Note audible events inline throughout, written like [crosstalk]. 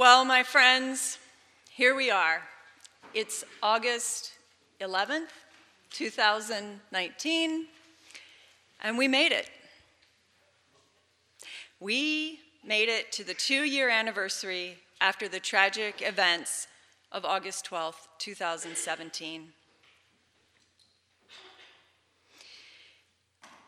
Well, my friends, here we are. It's August 11th, 2019, and we made it. We made it to the two year anniversary after the tragic events of August 12th, 2017.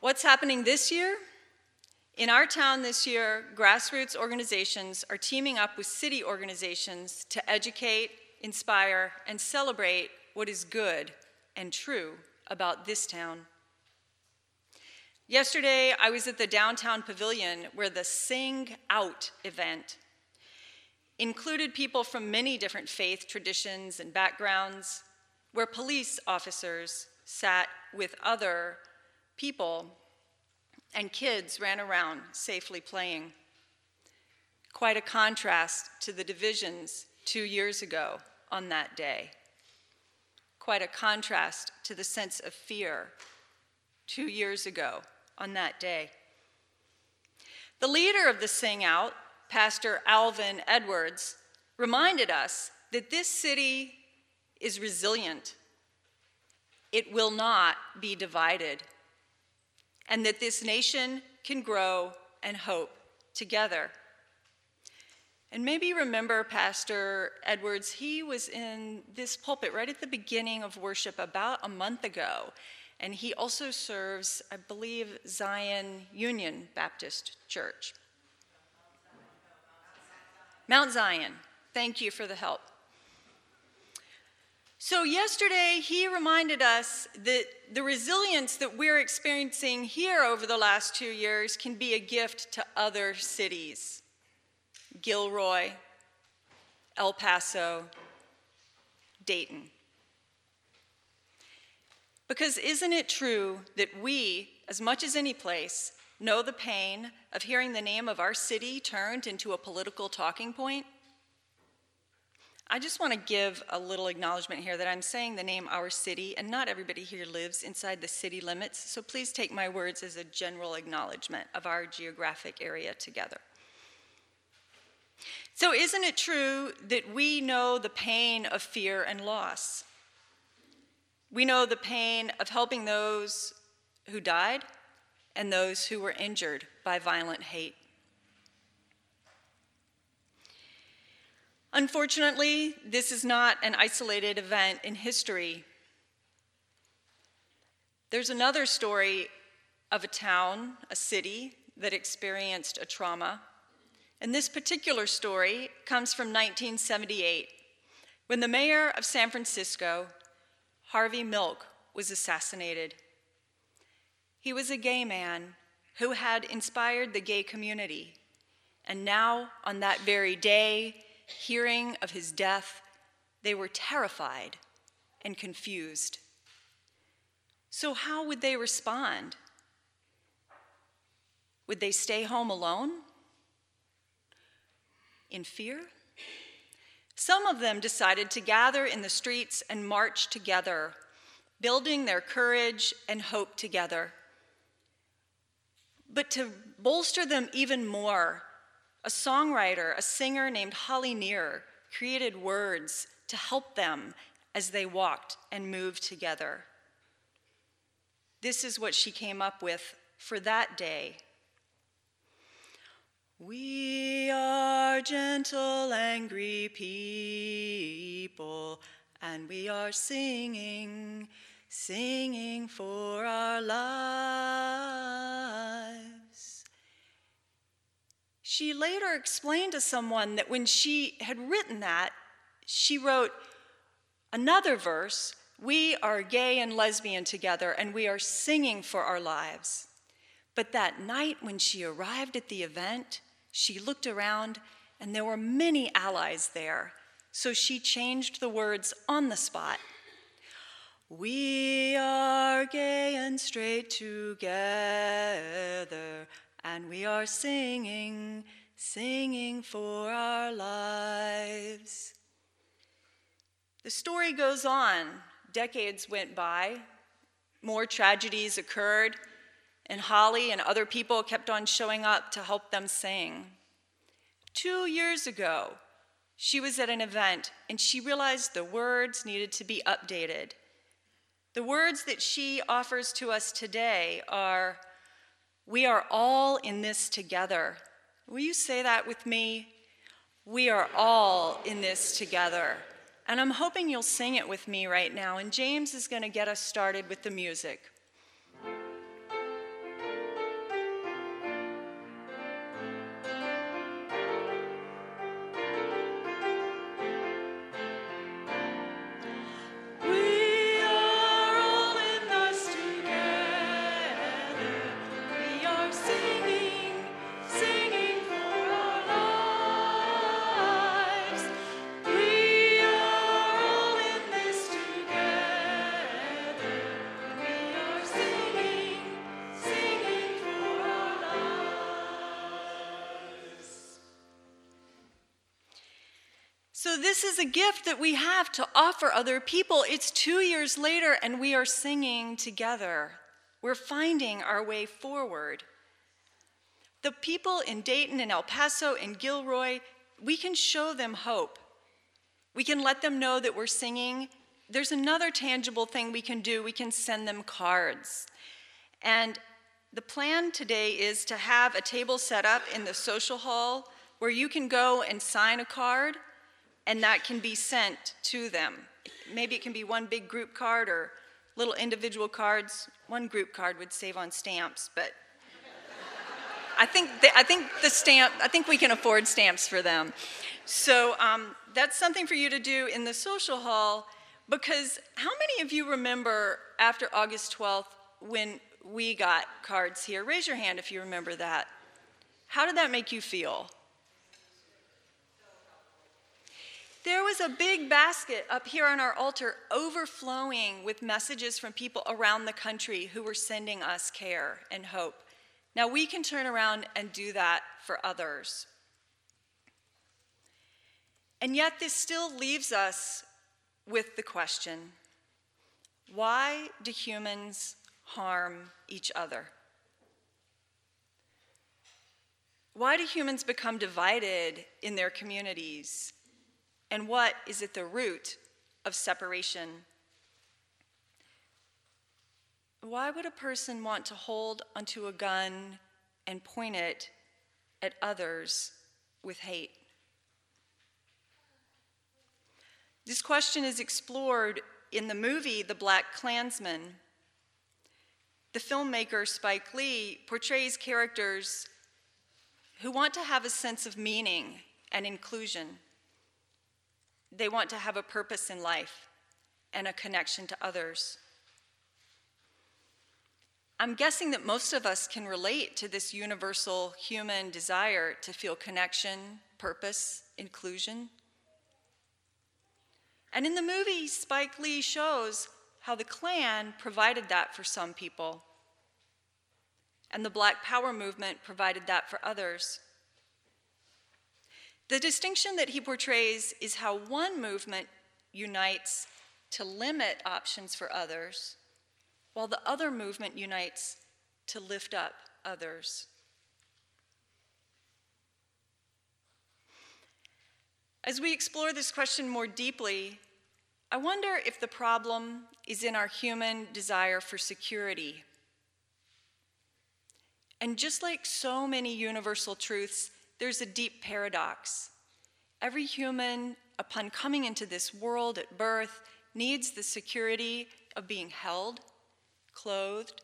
What's happening this year? In our town this year, grassroots organizations are teaming up with city organizations to educate, inspire, and celebrate what is good and true about this town. Yesterday, I was at the downtown pavilion where the Sing Out event included people from many different faith traditions and backgrounds, where police officers sat with other people and kids ran around safely playing. Quite a contrast to the divisions two years ago on that day. Quite a contrast to the sense of fear two years ago on that day. The leader of the Sing Out, Pastor Alvin Edwards, reminded us that this city is resilient. It will not be divided and that this nation can grow and hope together. And maybe remember Pastor Edwards, he was in this pulpit right at the beginning of worship about a month ago. And he also serves, I believe, Zion Union Baptist Church. Mount Zion. Thank you for the help. So, yesterday, he reminded us that the resilience that we're experiencing here over the last two years can be a gift to other cities Gilroy, El Paso, Dayton. Because isn't it true that we, as much as any place, know the pain of hearing the name of our city turned into a political talking point? I just want to give a little acknowledgement here that I'm saying the name Our City, and not everybody here lives inside the city limits, so please take my words as a general acknowledgement of our geographic area together. So, isn't it true that we know the pain of fear and loss? We know the pain of helping those who died and those who were injured by violent hate. Unfortunately, this is not an isolated event in history. There's another story of a town, a city, that experienced a trauma. And this particular story comes from 1978, when the mayor of San Francisco, Harvey Milk, was assassinated. He was a gay man who had inspired the gay community. And now, on that very day, hearing of his death, they were terrified and confused. So, how would they respond? Would they stay home alone? In fear? Some of them decided to gather in the streets and march together, building their courage and hope together. But to bolster them even more, a songwriter, a singer named Holly Near, created words to help them as they walked and moved together. This is what she came up with for that day. We are gentle, angry people, and we are singing, singing for our lives. She later explained to someone that when she had written that, she wrote another verse We are gay and lesbian together, and we are singing for our lives. But that night when she arrived at the event, she looked around and there were many allies there. So she changed the words on the spot. We are gay and straight together, and we are singing, singing for our lives. The story goes on. Decades went by, more tragedies occurred, and Holly and other people kept on showing up to help them sing. Two years ago, She was at an event and she realized the words needed to be updated. The words that she offers to us today are We are all in this together. Will you say that with me? We are all in this together. And I'm hoping you'll sing it with me right now. And James is going to get us started with the music. This is a gift that we have to offer other people. It's two years later, and we are singing together. We're finding our way forward. The people in Dayton and El Paso and Gilroy, we can show them hope. We can let them know that we're singing. There's another tangible thing we can do we can send them cards. And the plan today is to have a table set up in the social hall where you can go and sign a card and that can be sent to them. Maybe it can be one big group card or little individual cards. One group card would save on stamps, but I think the, I think the stamp I think we can afford stamps for them. So um, that's something for you to do in the social hall. Because how many of you remember after August 12th when we got cards here? Raise your hand if you remember that. How did that make you feel? There was a big basket up here on our altar overflowing with messages from people around the country who were sending us care and hope. Now we can turn around and do that for others. And yet, this still leaves us with the question why do humans harm each other? Why do humans become divided in their communities and what is at the root of separation? Why would a person want to hold onto a gun and point it at others with hate? This question is explored in the movie The Black Klansman. The filmmaker Spike Lee portrays characters who want to have a sense of meaning and inclusion. They want to have a purpose in life and a connection to others. I'm guessing that most of us can relate to this universal human desire to feel connection, purpose, inclusion. And in the movie, Spike Lee shows how the Klan provided that for some people, and the Black Power movement provided that for others. The distinction that he portrays is how one movement unites to limit options for others, while the other movement unites to lift up others. As we explore this question more deeply, I wonder if the problem is in our human desire for security. And just like so many universal truths, there's a deep paradox. Every human, upon coming into this world at birth, needs the security of being held, clothed,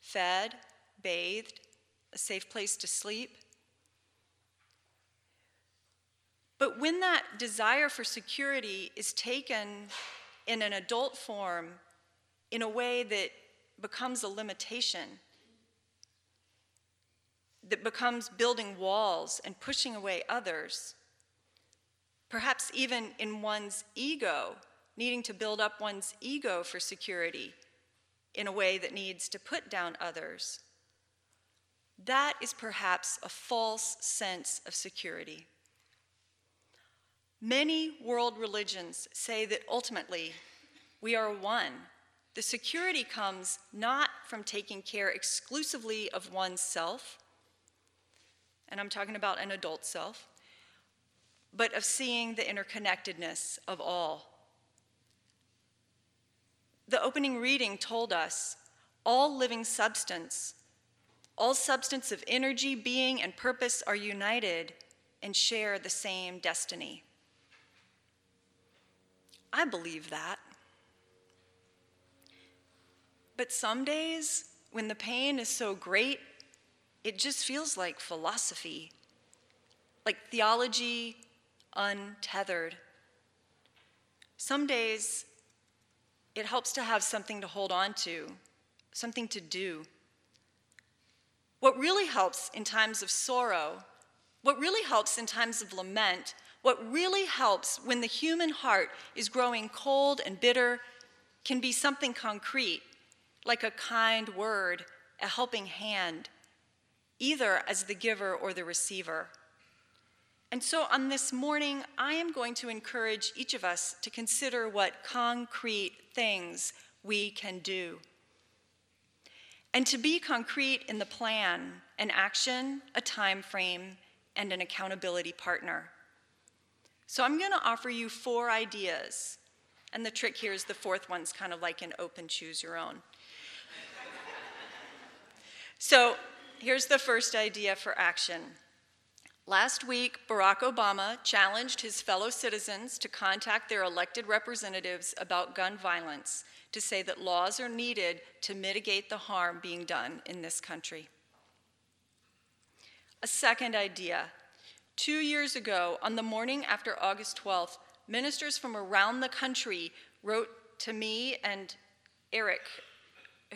fed, bathed, a safe place to sleep. But when that desire for security is taken in an adult form in a way that becomes a limitation, that becomes building walls and pushing away others. Perhaps even in one's ego, needing to build up one's ego for security in a way that needs to put down others. That is perhaps a false sense of security. Many world religions say that ultimately we are one. The security comes not from taking care exclusively of oneself, and I'm talking about an adult self, but of seeing the interconnectedness of all. The opening reading told us all living substance, all substance of energy, being, and purpose are united and share the same destiny. I believe that. But some days, when the pain is so great, it just feels like philosophy, like theology untethered. Some days, it helps to have something to hold on to, something to do. What really helps in times of sorrow, what really helps in times of lament, what really helps when the human heart is growing cold and bitter can be something concrete, like a kind word, a helping hand, either as the giver or the receiver. And so on this morning, I am going to encourage each of us to consider what concrete things we can do. And to be concrete in the plan, an action, a time frame, and an accountability partner. So I'm going to offer you four ideas. And the trick here is the fourth one's kind of like an open choose your own. [laughs] so here's the first idea for action. Last week, Barack Obama challenged his fellow citizens to contact their elected representatives about gun violence to say that laws are needed to mitigate the harm being done in this country. A second idea. Two years ago, on the morning after August 12th, ministers from around the country wrote to me and Eric,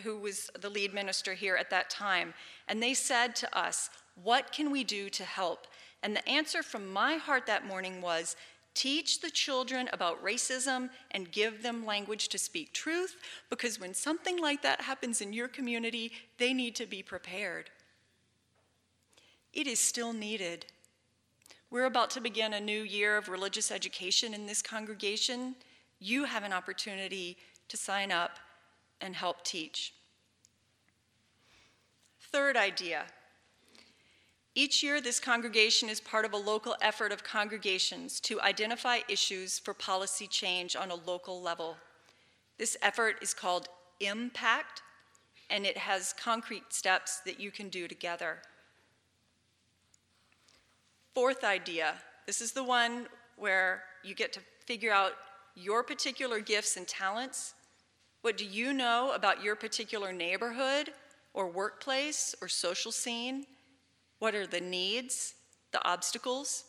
who was the lead minister here at that time, and they said to us, What can we do to help? And the answer from my heart that morning was teach the children about racism and give them language to speak truth, because when something like that happens in your community, they need to be prepared. It is still needed. We're about to begin a new year of religious education in this congregation. You have an opportunity to sign up and help teach. Third idea each year, this congregation is part of a local effort of congregations to identify issues for policy change on a local level. This effort is called Impact, and it has concrete steps that you can do together. Fourth idea this is the one where you get to figure out your particular gifts and talents. What do you know about your particular neighborhood or workplace or social scene? What are the needs, the obstacles?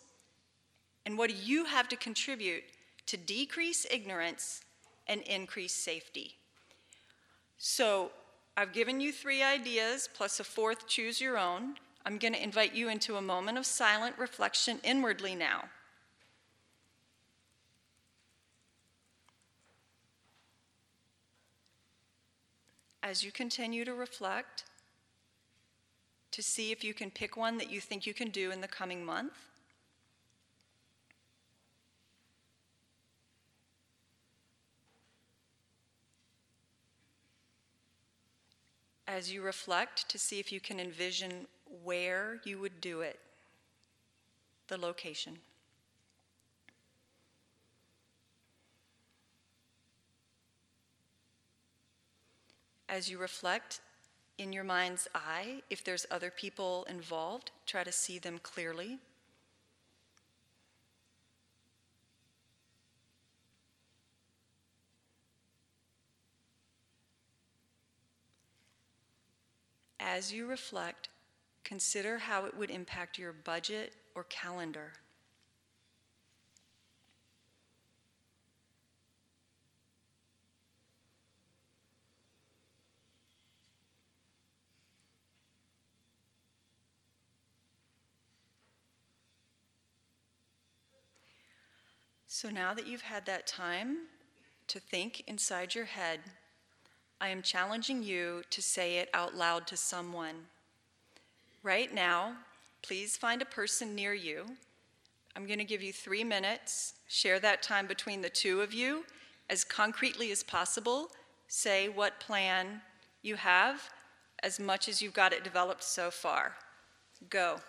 And what do you have to contribute to decrease ignorance and increase safety? So, I've given you three ideas plus a fourth, choose your own. I'm going to invite you into a moment of silent reflection inwardly now. As you continue to reflect, to see if you can pick one that you think you can do in the coming month. As you reflect, to see if you can envision where you would do it, the location. As you reflect, in your mind's eye, if there's other people involved, try to see them clearly. As you reflect, consider how it would impact your budget or calendar. So now that you've had that time to think inside your head, I am challenging you to say it out loud to someone. Right now, please find a person near you. I'm going to give you three minutes. Share that time between the two of you as concretely as possible. Say what plan you have as much as you've got it developed so far. Go.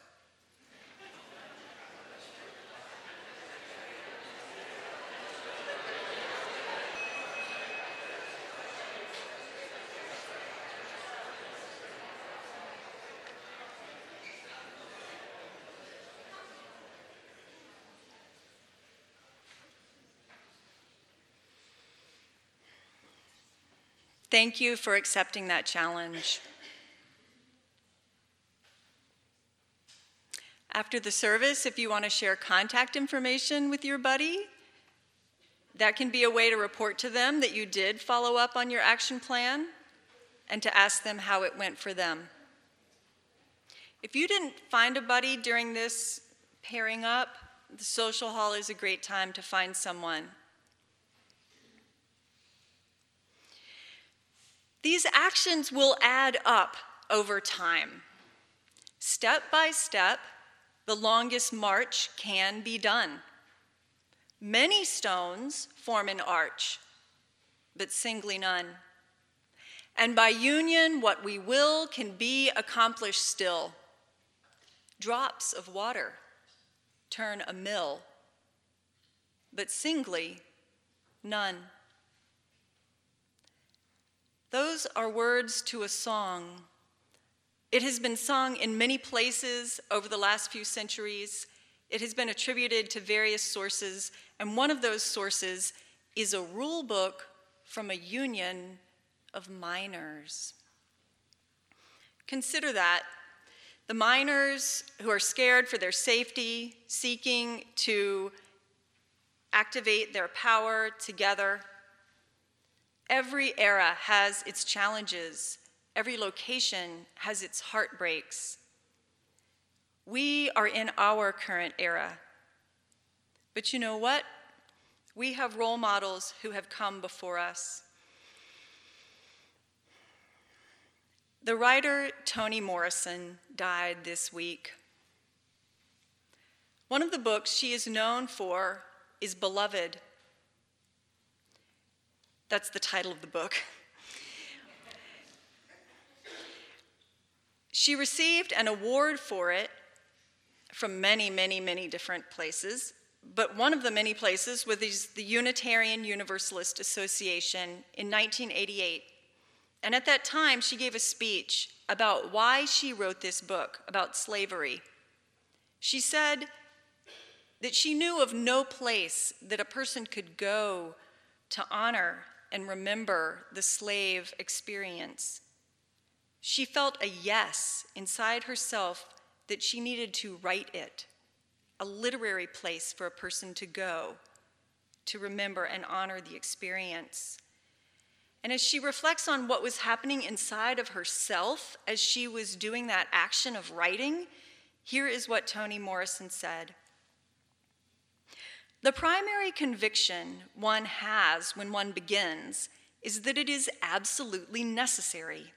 Thank you for accepting that challenge. After the service, if you want to share contact information with your buddy, that can be a way to report to them that you did follow up on your action plan and to ask them how it went for them. If you didn't find a buddy during this pairing up, the social hall is a great time to find someone. These actions will add up over time. Step by step, the longest march can be done. Many stones form an arch, but singly none. And by union, what we will can be accomplished still. Drops of water turn a mill, but singly, none. Those are words to a song. It has been sung in many places over the last few centuries. It has been attributed to various sources, and one of those sources is a rule book from a union of miners. Consider that the miners who are scared for their safety, seeking to activate their power together. Every era has its challenges, every location has its heartbreaks. We are in our current era. But you know what? We have role models who have come before us. The writer Toni Morrison died this week. One of the books she is known for is Beloved. That's the title of the book. she received an award for it from many, many, many different places, but one of the many places was the Unitarian Universalist Association in 1988. And at that time, she gave a speech about why she wrote this book about slavery. She said that she knew of no place that a person could go to honor and remember the slave experience. She felt a yes inside herself that she needed to write it, a literary place for a person to go to remember and honor the experience. And as she reflects on what was happening inside of herself as she was doing that action of writing, here is what Toni Morrison said. The primary conviction one has when one begins is that it is absolutely necessary.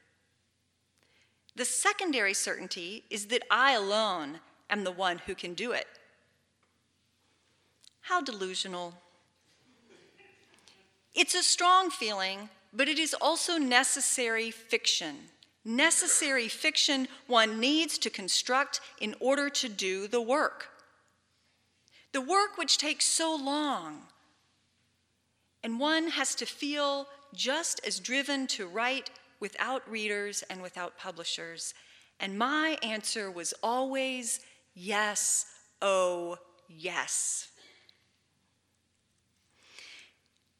The secondary certainty is that I alone am the one who can do it. How delusional. It's a strong feeling but it is also necessary fiction. Necessary fiction one needs to construct in order to do the work. The work which takes so long. And one has to feel just as driven to write without readers and without publishers. And my answer was always yes, oh, yes.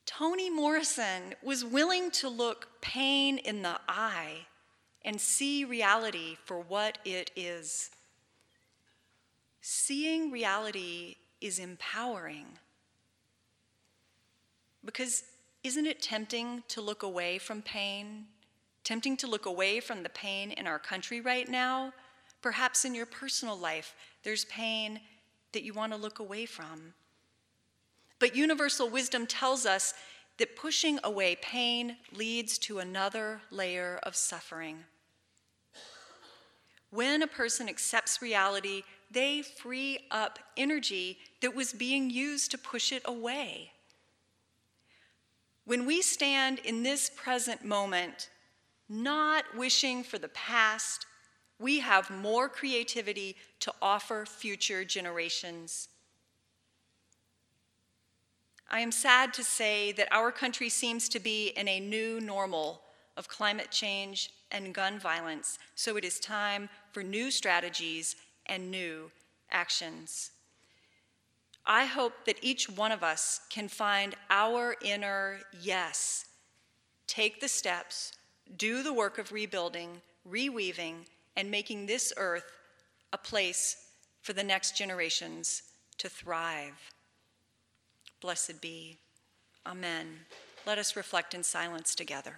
Toni Morrison was willing to look pain in the eye and see reality for what it is. Seeing reality is empowering. Because isn't it tempting to look away from pain? Tempting to look away from the pain in our country right now? Perhaps in your personal life, there's pain that you want to look away from. But universal wisdom tells us that pushing away pain leads to another layer of suffering. When a person accepts reality, they free up energy that was being used to push it away. When we stand in this present moment, not wishing for the past, we have more creativity to offer future generations. I am sad to say that our country seems to be in a new normal of climate change and gun violence, so it is time for new strategies and new actions. I hope that each one of us can find our inner yes, take the steps do the work of rebuilding, reweaving, and making this earth a place for the next generations to thrive. Blessed be. Amen. Let us reflect in silence together.